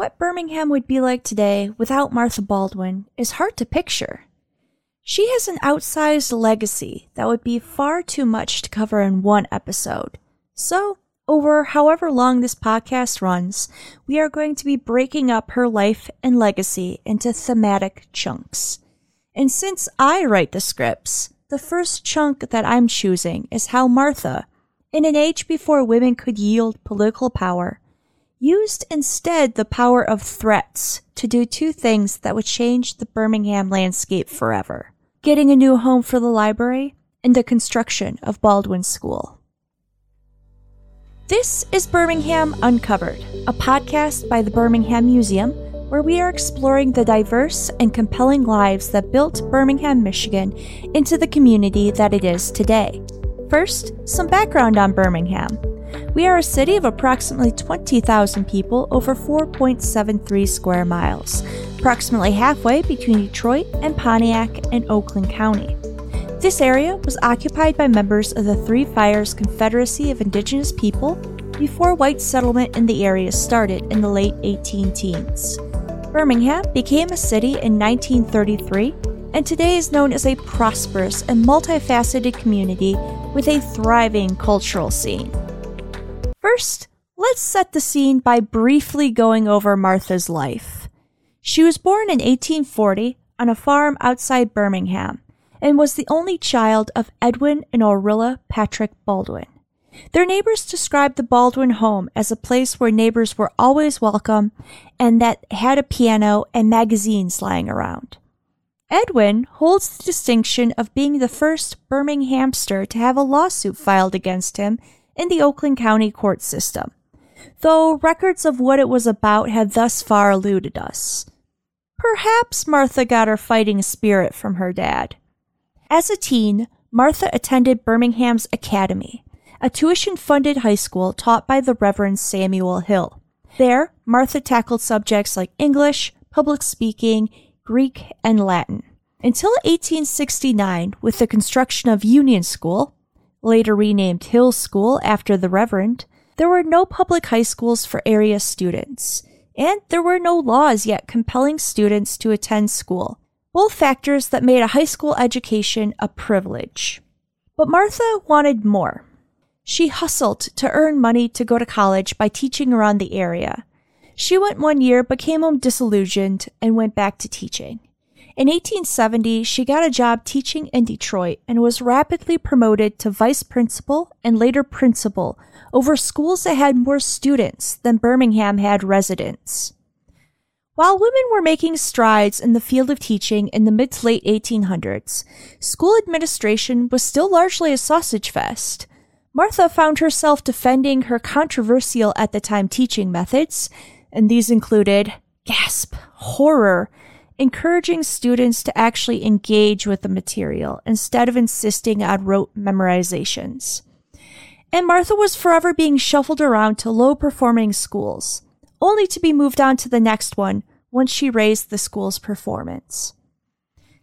What Birmingham would be like today without Martha Baldwin is hard to picture. She has an outsized legacy that would be far too much to cover in one episode. So, over however long this podcast runs, we are going to be breaking up her life and legacy into thematic chunks. And since I write the scripts, the first chunk that I'm choosing is how Martha, in an age before women could yield political power, used instead the power of threats to do two things that would change the Birmingham landscape forever getting a new home for the library and the construction of Baldwin School. This is Birmingham Uncovered, a podcast by the Birmingham Museum where we are exploring the diverse and compelling lives that built Birmingham, Michigan into the community that it is today. First, some background on Birmingham. We are a city of approximately 20,000 people over 4.73 square miles, approximately halfway between Detroit and Pontiac and Oakland County. This area was occupied by members of the Three Fires Confederacy of Indigenous People before white settlement in the area started in the late 18 teens. Birmingham became a city in 1933 and today is known as a prosperous and multifaceted community with a thriving cultural scene. First, let's set the scene by briefly going over Martha's life. She was born in 1840 on a farm outside Birmingham and was the only child of Edwin and Orilla Patrick Baldwin. Their neighbors described the Baldwin home as a place where neighbors were always welcome and that had a piano and magazines lying around. Edwin holds the distinction of being the first Birminghamster to have a lawsuit filed against him in the Oakland County court system, though records of what it was about had thus far eluded us. Perhaps Martha got her fighting spirit from her dad. As a teen, Martha attended Birmingham's Academy, a tuition funded high school taught by the Reverend Samuel Hill. There, Martha tackled subjects like English, public speaking, Greek, and Latin. Until 1869, with the construction of Union School, later renamed Hill School after the Reverend, there were no public high schools for area students, and there were no laws yet compelling students to attend school, both factors that made a high school education a privilege. But Martha wanted more. She hustled to earn money to go to college by teaching around the area. She went one year but came home disillusioned and went back to teaching. In 1870, she got a job teaching in Detroit and was rapidly promoted to vice principal and later principal over schools that had more students than Birmingham had residents. While women were making strides in the field of teaching in the mid to late 1800s, school administration was still largely a sausage fest. Martha found herself defending her controversial at the time teaching methods, and these included gasp, horror, encouraging students to actually engage with the material instead of insisting on rote memorizations. And Martha was forever being shuffled around to low performing schools, only to be moved on to the next one once she raised the school's performance.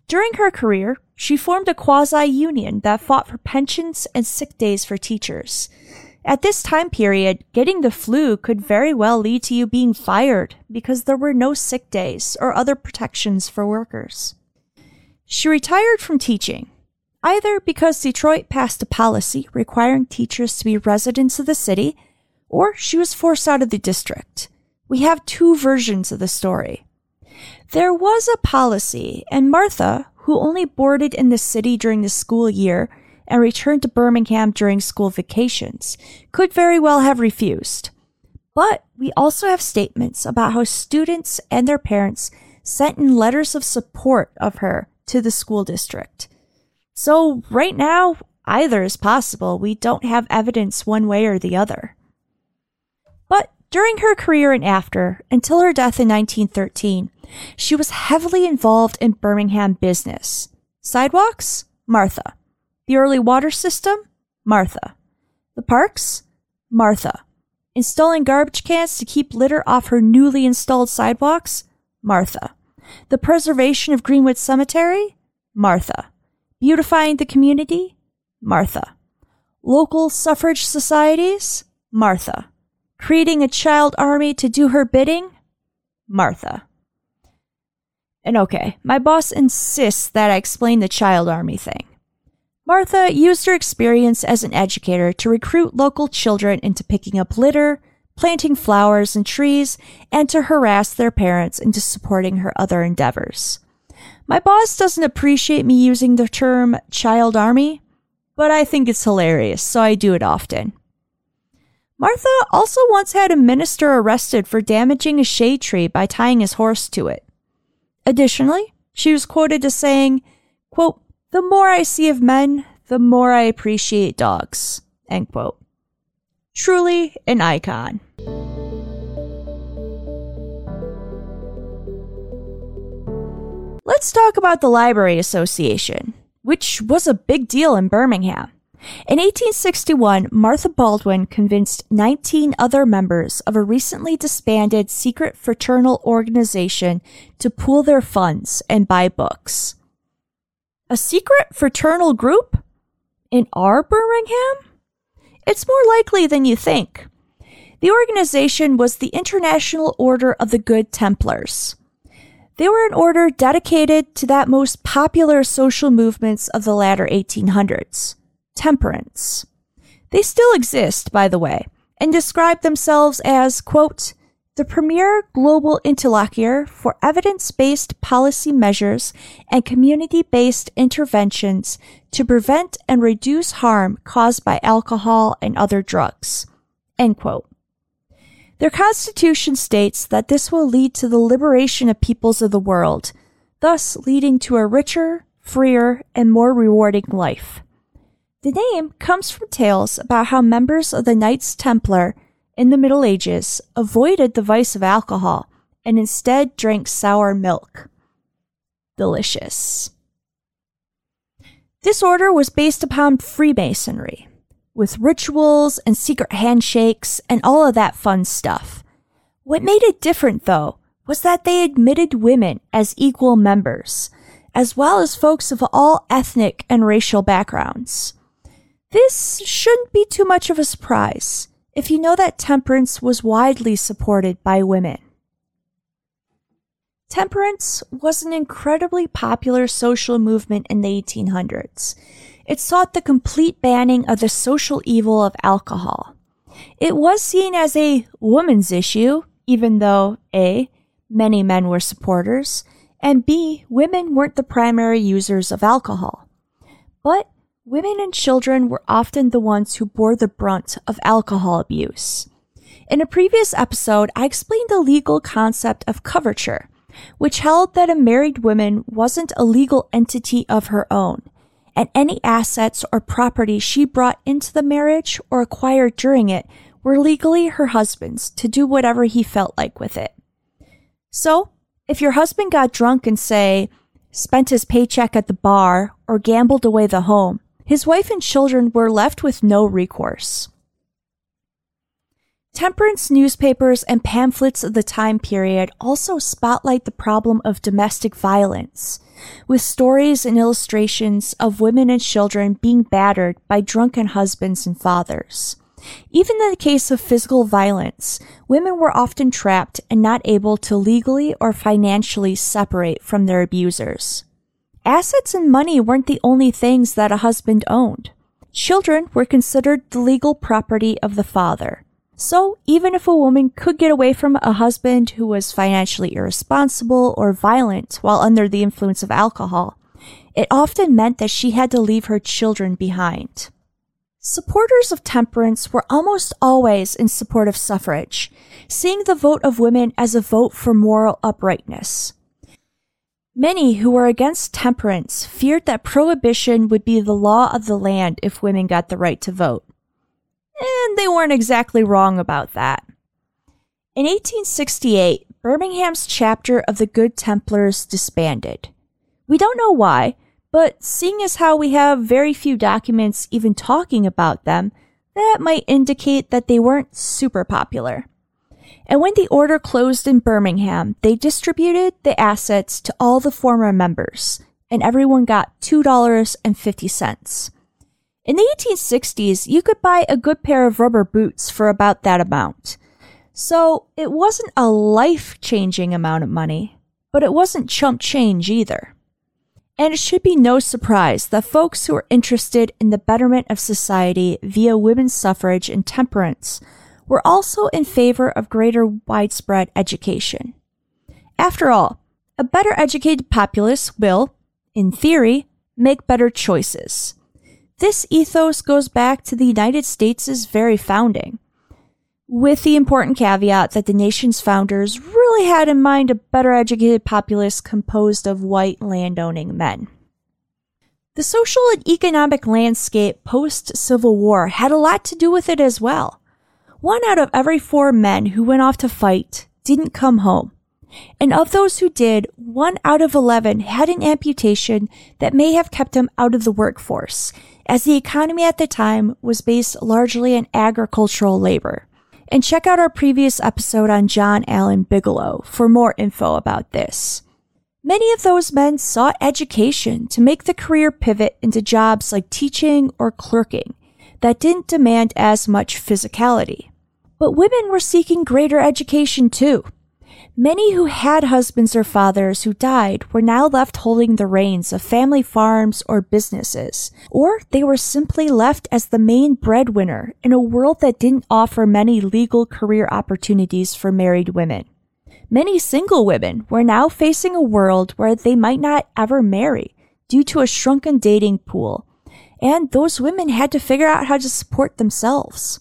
During her career, she formed a quasi union that fought for pensions and sick days for teachers at this time period, getting the flu could very well lead to you being fired because there were no sick days or other protections for workers. She retired from teaching, either because Detroit passed a policy requiring teachers to be residents of the city, or she was forced out of the district. We have two versions of the story. There was a policy, and Martha, who only boarded in the city during the school year, and returned to Birmingham during school vacations, could very well have refused. But we also have statements about how students and their parents sent in letters of support of her to the school district. So right now, either is possible. We don't have evidence one way or the other. But during her career and after, until her death in 1913, she was heavily involved in Birmingham business. Sidewalks? Martha. The early water system? Martha. The parks? Martha. Installing garbage cans to keep litter off her newly installed sidewalks? Martha. The preservation of Greenwood Cemetery? Martha. Beautifying the community? Martha. Local suffrage societies? Martha. Creating a child army to do her bidding? Martha. And okay, my boss insists that I explain the child army thing. Martha used her experience as an educator to recruit local children into picking up litter, planting flowers and trees, and to harass their parents into supporting her other endeavors. My boss doesn't appreciate me using the term child army, but I think it's hilarious, so I do it often. Martha also once had a minister arrested for damaging a shade tree by tying his horse to it. Additionally, she was quoted as saying, quote, the more I see of men, the more I appreciate dogs. End quote. Truly an icon. Let's talk about the Library Association, which was a big deal in Birmingham. In 1861, Martha Baldwin convinced 19 other members of a recently disbanded secret fraternal organization to pool their funds and buy books. A secret fraternal group? In our Birmingham? It's more likely than you think. The organization was the International Order of the Good Templars. They were an order dedicated to that most popular social movements of the latter 1800s, temperance. They still exist, by the way, and describe themselves as, quote, the premier global interlocutor for evidence based policy measures and community based interventions to prevent and reduce harm caused by alcohol and other drugs. Their constitution states that this will lead to the liberation of peoples of the world, thus leading to a richer, freer, and more rewarding life. The name comes from tales about how members of the Knights Templar in the Middle Ages avoided the vice of alcohol and instead drank sour milk. Delicious. This order was based upon Freemasonry, with rituals and secret handshakes and all of that fun stuff. What made it different, though, was that they admitted women as equal members, as well as folks of all ethnic and racial backgrounds. This shouldn't be too much of a surprise if you know that temperance was widely supported by women. Temperance was an incredibly popular social movement in the 1800s. It sought the complete banning of the social evil of alcohol. It was seen as a woman's issue, even though A, many men were supporters, and B, women weren't the primary users of alcohol. But Women and children were often the ones who bore the brunt of alcohol abuse. In a previous episode, I explained the legal concept of coverture, which held that a married woman wasn't a legal entity of her own, and any assets or property she brought into the marriage or acquired during it were legally her husband's to do whatever he felt like with it. So, if your husband got drunk and, say, spent his paycheck at the bar or gambled away the home, his wife and children were left with no recourse. Temperance newspapers and pamphlets of the time period also spotlight the problem of domestic violence, with stories and illustrations of women and children being battered by drunken husbands and fathers. Even in the case of physical violence, women were often trapped and not able to legally or financially separate from their abusers. Assets and money weren't the only things that a husband owned. Children were considered the legal property of the father. So, even if a woman could get away from a husband who was financially irresponsible or violent while under the influence of alcohol, it often meant that she had to leave her children behind. Supporters of temperance were almost always in support of suffrage, seeing the vote of women as a vote for moral uprightness. Many who were against temperance feared that prohibition would be the law of the land if women got the right to vote. And they weren't exactly wrong about that. In 1868, Birmingham's chapter of the Good Templars disbanded. We don't know why, but seeing as how we have very few documents even talking about them, that might indicate that they weren't super popular. And when the order closed in Birmingham, they distributed the assets to all the former members, and everyone got $2.50. In the 1860s, you could buy a good pair of rubber boots for about that amount. So it wasn't a life changing amount of money, but it wasn't chump change either. And it should be no surprise that folks who are interested in the betterment of society via women's suffrage and temperance were also in favor of greater widespread education. After all, a better educated populace will, in theory, make better choices. This ethos goes back to the United States' very founding with the important caveat that the nation's founders really had in mind a better educated populace composed of white landowning men. The social and economic landscape post Civil War had a lot to do with it as well. One out of every four men who went off to fight didn't come home. And of those who did, one out of 11 had an amputation that may have kept him out of the workforce, as the economy at the time was based largely on agricultural labor. And check out our previous episode on John Allen Bigelow for more info about this. Many of those men sought education to make the career pivot into jobs like teaching or clerking that didn't demand as much physicality. But women were seeking greater education too. Many who had husbands or fathers who died were now left holding the reins of family farms or businesses, or they were simply left as the main breadwinner in a world that didn't offer many legal career opportunities for married women. Many single women were now facing a world where they might not ever marry due to a shrunken dating pool, and those women had to figure out how to support themselves.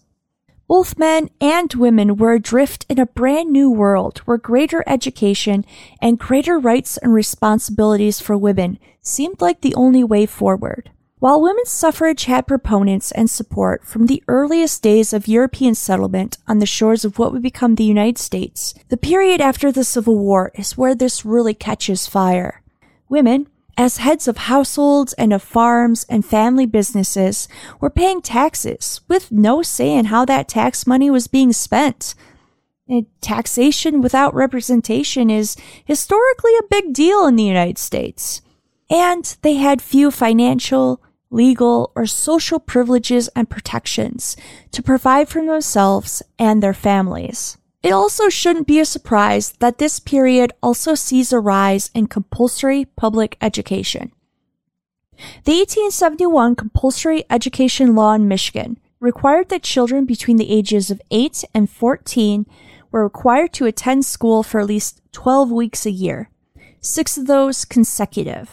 Both men and women were adrift in a brand new world where greater education and greater rights and responsibilities for women seemed like the only way forward. While women's suffrage had proponents and support from the earliest days of European settlement on the shores of what would become the United States, the period after the Civil War is where this really catches fire. Women, as heads of households and of farms and family businesses were paying taxes with no say in how that tax money was being spent. And taxation without representation is historically a big deal in the United States. And they had few financial, legal, or social privileges and protections to provide for themselves and their families. It also shouldn't be a surprise that this period also sees a rise in compulsory public education. The 1871 compulsory education law in Michigan required that children between the ages of 8 and 14 were required to attend school for at least 12 weeks a year, six of those consecutive.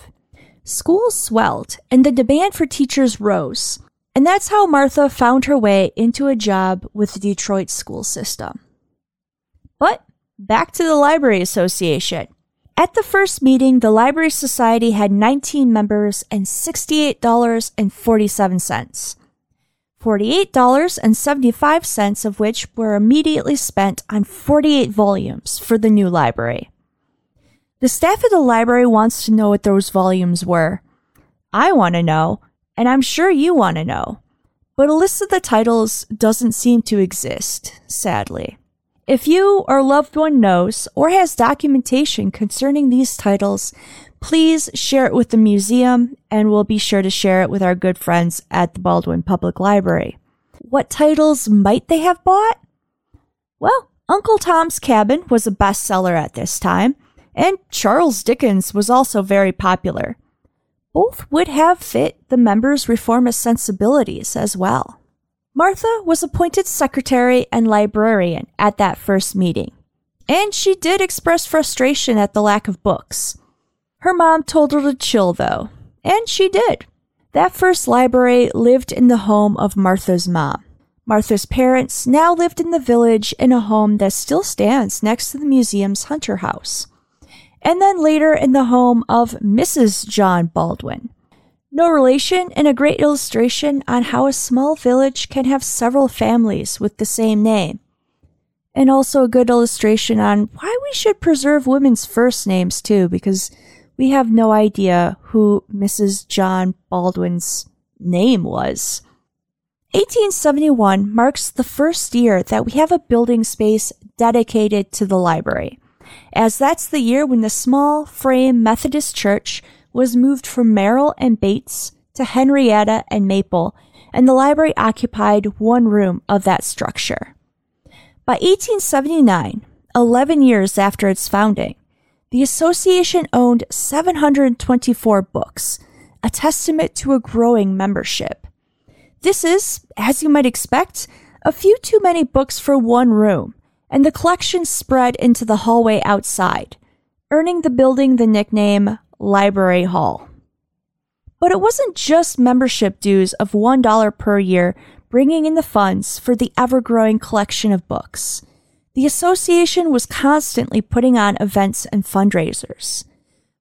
Schools swelled and the demand for teachers rose, and that's how Martha found her way into a job with the Detroit school system. But back to the Library Association. At the first meeting, the Library Society had 19 members and $68.47. $48.75 of which were immediately spent on 48 volumes for the new library. The staff of the library wants to know what those volumes were. I want to know, and I'm sure you want to know. But a list of the titles doesn't seem to exist, sadly. If you or loved one knows or has documentation concerning these titles, please share it with the museum and we'll be sure to share it with our good friends at the Baldwin Public Library. What titles might they have bought? Well, Uncle Tom's Cabin was a bestseller at this time, and Charles Dickens was also very popular. Both would have fit the members' reformist sensibilities as well. Martha was appointed secretary and librarian at that first meeting, and she did express frustration at the lack of books. Her mom told her to chill, though, and she did. That first library lived in the home of Martha's mom. Martha's parents now lived in the village in a home that still stands next to the museum's Hunter House. And then later in the home of Mrs. John Baldwin, no relation, and a great illustration on how a small village can have several families with the same name. And also a good illustration on why we should preserve women's first names too, because we have no idea who Mrs. John Baldwin's name was. 1871 marks the first year that we have a building space dedicated to the library, as that's the year when the small frame Methodist church was moved from Merrill and Bates to Henrietta and Maple, and the library occupied one room of that structure. By 1879, 11 years after its founding, the association owned 724 books, a testament to a growing membership. This is, as you might expect, a few too many books for one room, and the collection spread into the hallway outside, earning the building the nickname Library Hall. But it wasn't just membership dues of $1 per year bringing in the funds for the ever growing collection of books. The association was constantly putting on events and fundraisers.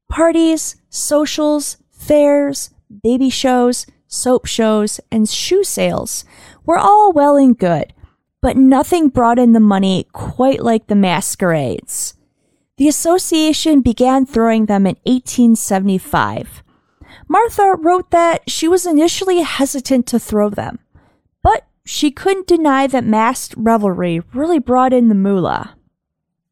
Parties, socials, fairs, baby shows, soap shows, and shoe sales were all well and good, but nothing brought in the money quite like the masquerades. The association began throwing them in 1875. Martha wrote that she was initially hesitant to throw them, but she couldn't deny that masked revelry really brought in the moolah.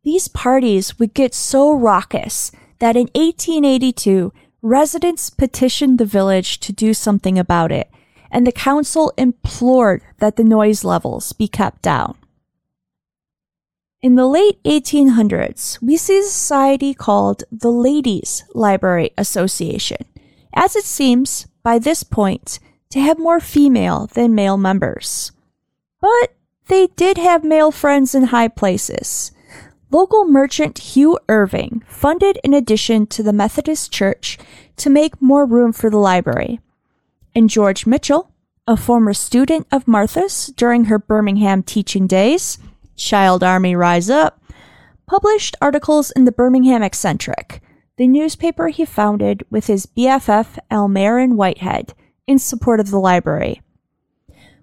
These parties would get so raucous that in 1882, residents petitioned the village to do something about it, and the council implored that the noise levels be kept down. In the late 1800s, we see a society called the Ladies Library Association, as it seems, by this point, to have more female than male members. But they did have male friends in high places. Local merchant Hugh Irving funded an addition to the Methodist Church to make more room for the library. And George Mitchell, a former student of Martha's during her Birmingham teaching days, Child Army Rise Up, published articles in the Birmingham Eccentric, the newspaper he founded with his BFF Almarin Whitehead, in support of the library.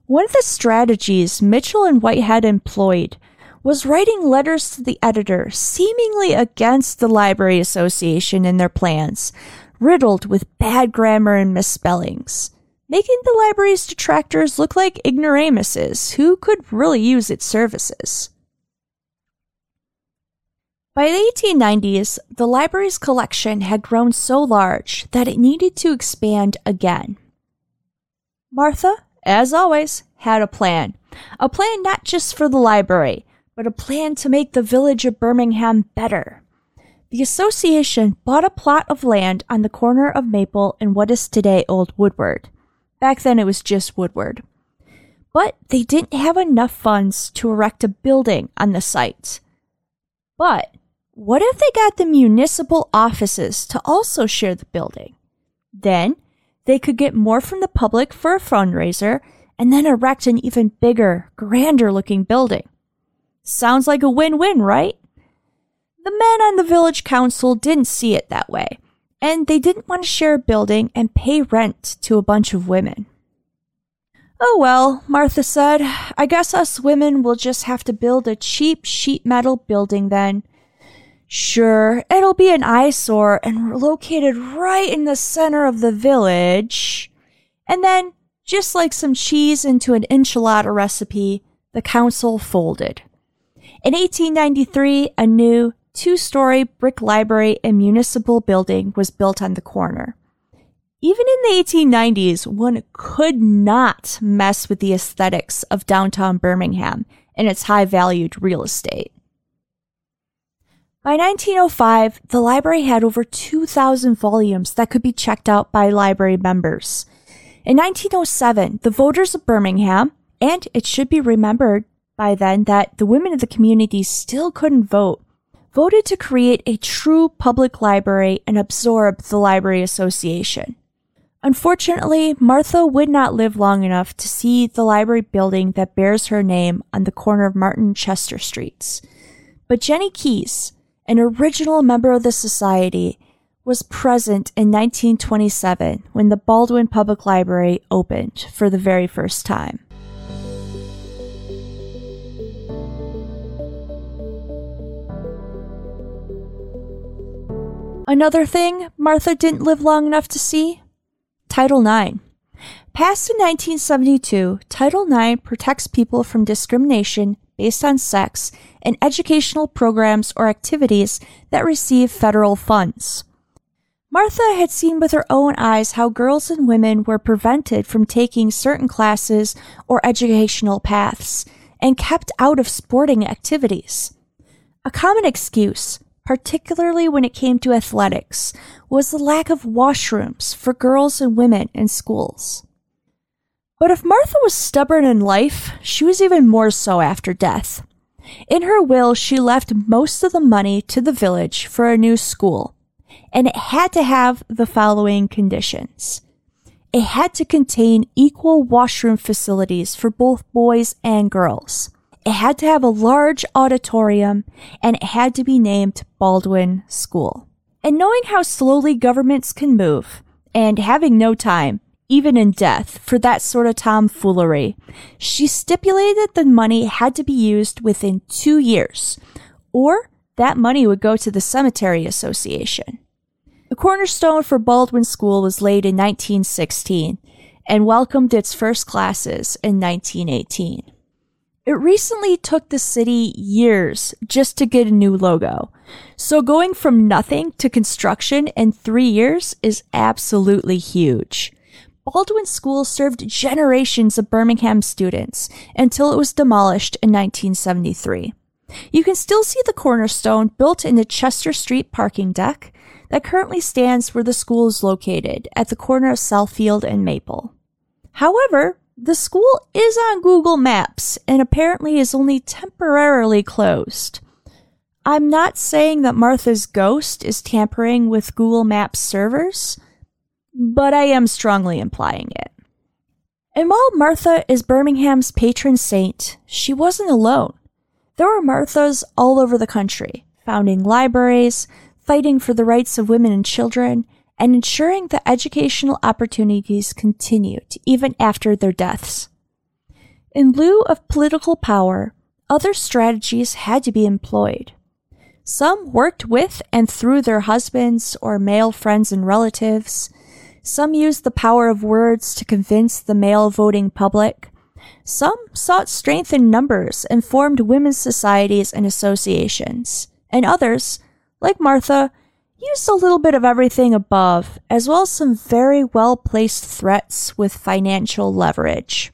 One of the strategies Mitchell and Whitehead employed was writing letters to the editor seemingly against the Library Association and their plans, riddled with bad grammar and misspellings, making the library's detractors look like ignoramuses who could really use its services. By the 1890s, the library's collection had grown so large that it needed to expand again. Martha, as always, had a plan. A plan not just for the library, but a plan to make the village of Birmingham better. The association bought a plot of land on the corner of Maple and what is today Old Woodward. Back then it was just Woodward. But they didn't have enough funds to erect a building on the site. But what if they got the municipal offices to also share the building? Then they could get more from the public for a fundraiser and then erect an even bigger, grander looking building. Sounds like a win win, right? The men on the village council didn't see it that way, and they didn't want to share a building and pay rent to a bunch of women. Oh well, Martha said, I guess us women will just have to build a cheap sheet metal building then. Sure, it'll be an eyesore and located right in the center of the village. And then, just like some cheese into an enchilada recipe, the council folded. In 1893, a new two story brick library and municipal building was built on the corner. Even in the 1890s, one could not mess with the aesthetics of downtown Birmingham and its high valued real estate. By 1905, the library had over 2,000 volumes that could be checked out by library members. In 1907, the voters of Birmingham, and it should be remembered by then that the women of the community still couldn't vote, voted to create a true public library and absorb the Library Association. Unfortunately, Martha would not live long enough to see the library building that bears her name on the corner of Martin Chester Streets. But Jenny Keys, an original member of the society, was present in 1927 when the Baldwin Public Library opened for the very first time. Another thing Martha didn't live long enough to see Title IX. Passed in 1972, Title IX protects people from discrimination based on sex in educational programs or activities that receive federal funds. Martha had seen with her own eyes how girls and women were prevented from taking certain classes or educational paths, and kept out of sporting activities. A common excuse, particularly when it came to athletics, was the lack of washrooms for girls and women in schools. But if Martha was stubborn in life, she was even more so after death. In her will, she left most of the money to the village for a new school, and it had to have the following conditions. It had to contain equal washroom facilities for both boys and girls. It had to have a large auditorium, and it had to be named Baldwin School. And knowing how slowly governments can move, and having no time, even in death, for that sort of tomfoolery. She stipulated that the money had to be used within two years, or that money would go to the Cemetery Association. The cornerstone for Baldwin School was laid in 1916 and welcomed its first classes in 1918. It recently took the city years just to get a new logo. So going from nothing to construction in three years is absolutely huge. Baldwin School served generations of Birmingham students until it was demolished in 1973. You can still see the cornerstone built in the Chester Street parking deck that currently stands where the school is located at the corner of Southfield and Maple. However, the school is on Google Maps and apparently is only temporarily closed. I'm not saying that Martha's ghost is tampering with Google Maps servers but I am strongly implying it. And while Martha is Birmingham's patron saint, she wasn't alone. There were Marthas all over the country, founding libraries, fighting for the rights of women and children, and ensuring that educational opportunities continued even after their deaths. In lieu of political power, other strategies had to be employed. Some worked with and through their husbands or male friends and relatives. Some used the power of words to convince the male voting public. Some sought strength in numbers and formed women's societies and associations. And others, like Martha, used a little bit of everything above, as well as some very well placed threats with financial leverage.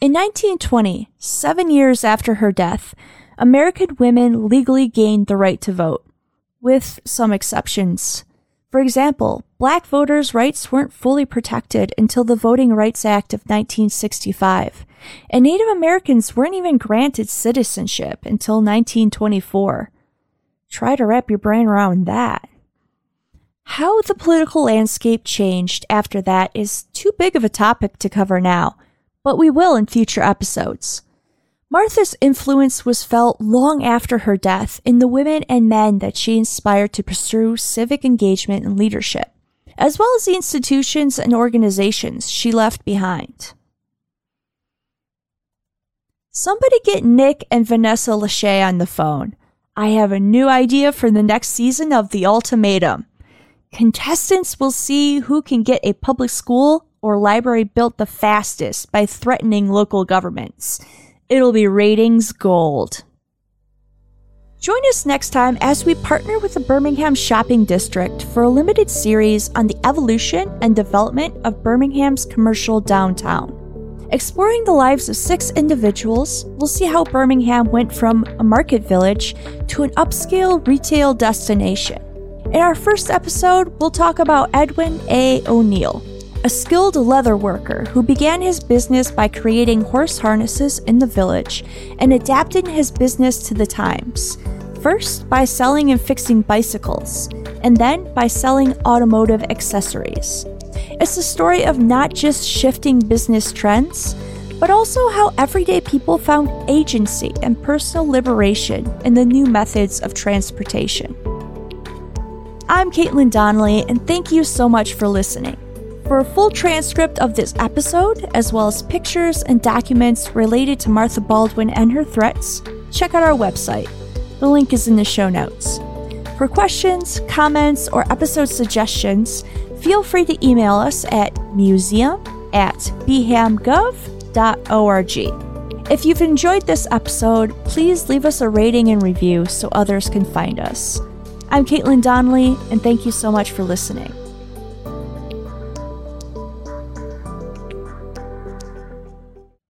In 1920, seven years after her death, American women legally gained the right to vote, with some exceptions. For example, black voters' rights weren't fully protected until the Voting Rights Act of 1965, and Native Americans weren't even granted citizenship until 1924. Try to wrap your brain around that. How the political landscape changed after that is too big of a topic to cover now, but we will in future episodes. Martha's influence was felt long after her death in the women and men that she inspired to pursue civic engagement and leadership, as well as the institutions and organizations she left behind. Somebody get Nick and Vanessa Lachey on the phone. I have a new idea for the next season of The Ultimatum. Contestants will see who can get a public school or library built the fastest by threatening local governments it'll be ratings gold. Join us next time as we partner with the Birmingham Shopping District for a limited series on the evolution and development of Birmingham's commercial downtown. Exploring the lives of six individuals, we'll see how Birmingham went from a market village to an upscale retail destination. In our first episode, we'll talk about Edwin A. O'Neill, a skilled leather worker who began his business by creating horse harnesses in the village and adapting his business to the times. First, by selling and fixing bicycles, and then by selling automotive accessories. It's a story of not just shifting business trends, but also how everyday people found agency and personal liberation in the new methods of transportation. I'm Caitlin Donnelly, and thank you so much for listening. For a full transcript of this episode, as well as pictures and documents related to Martha Baldwin and her threats, check out our website. The link is in the show notes. For questions, comments, or episode suggestions, feel free to email us at museum at bhamgov.org. If you've enjoyed this episode, please leave us a rating and review so others can find us. I'm Caitlin Donnelly, and thank you so much for listening.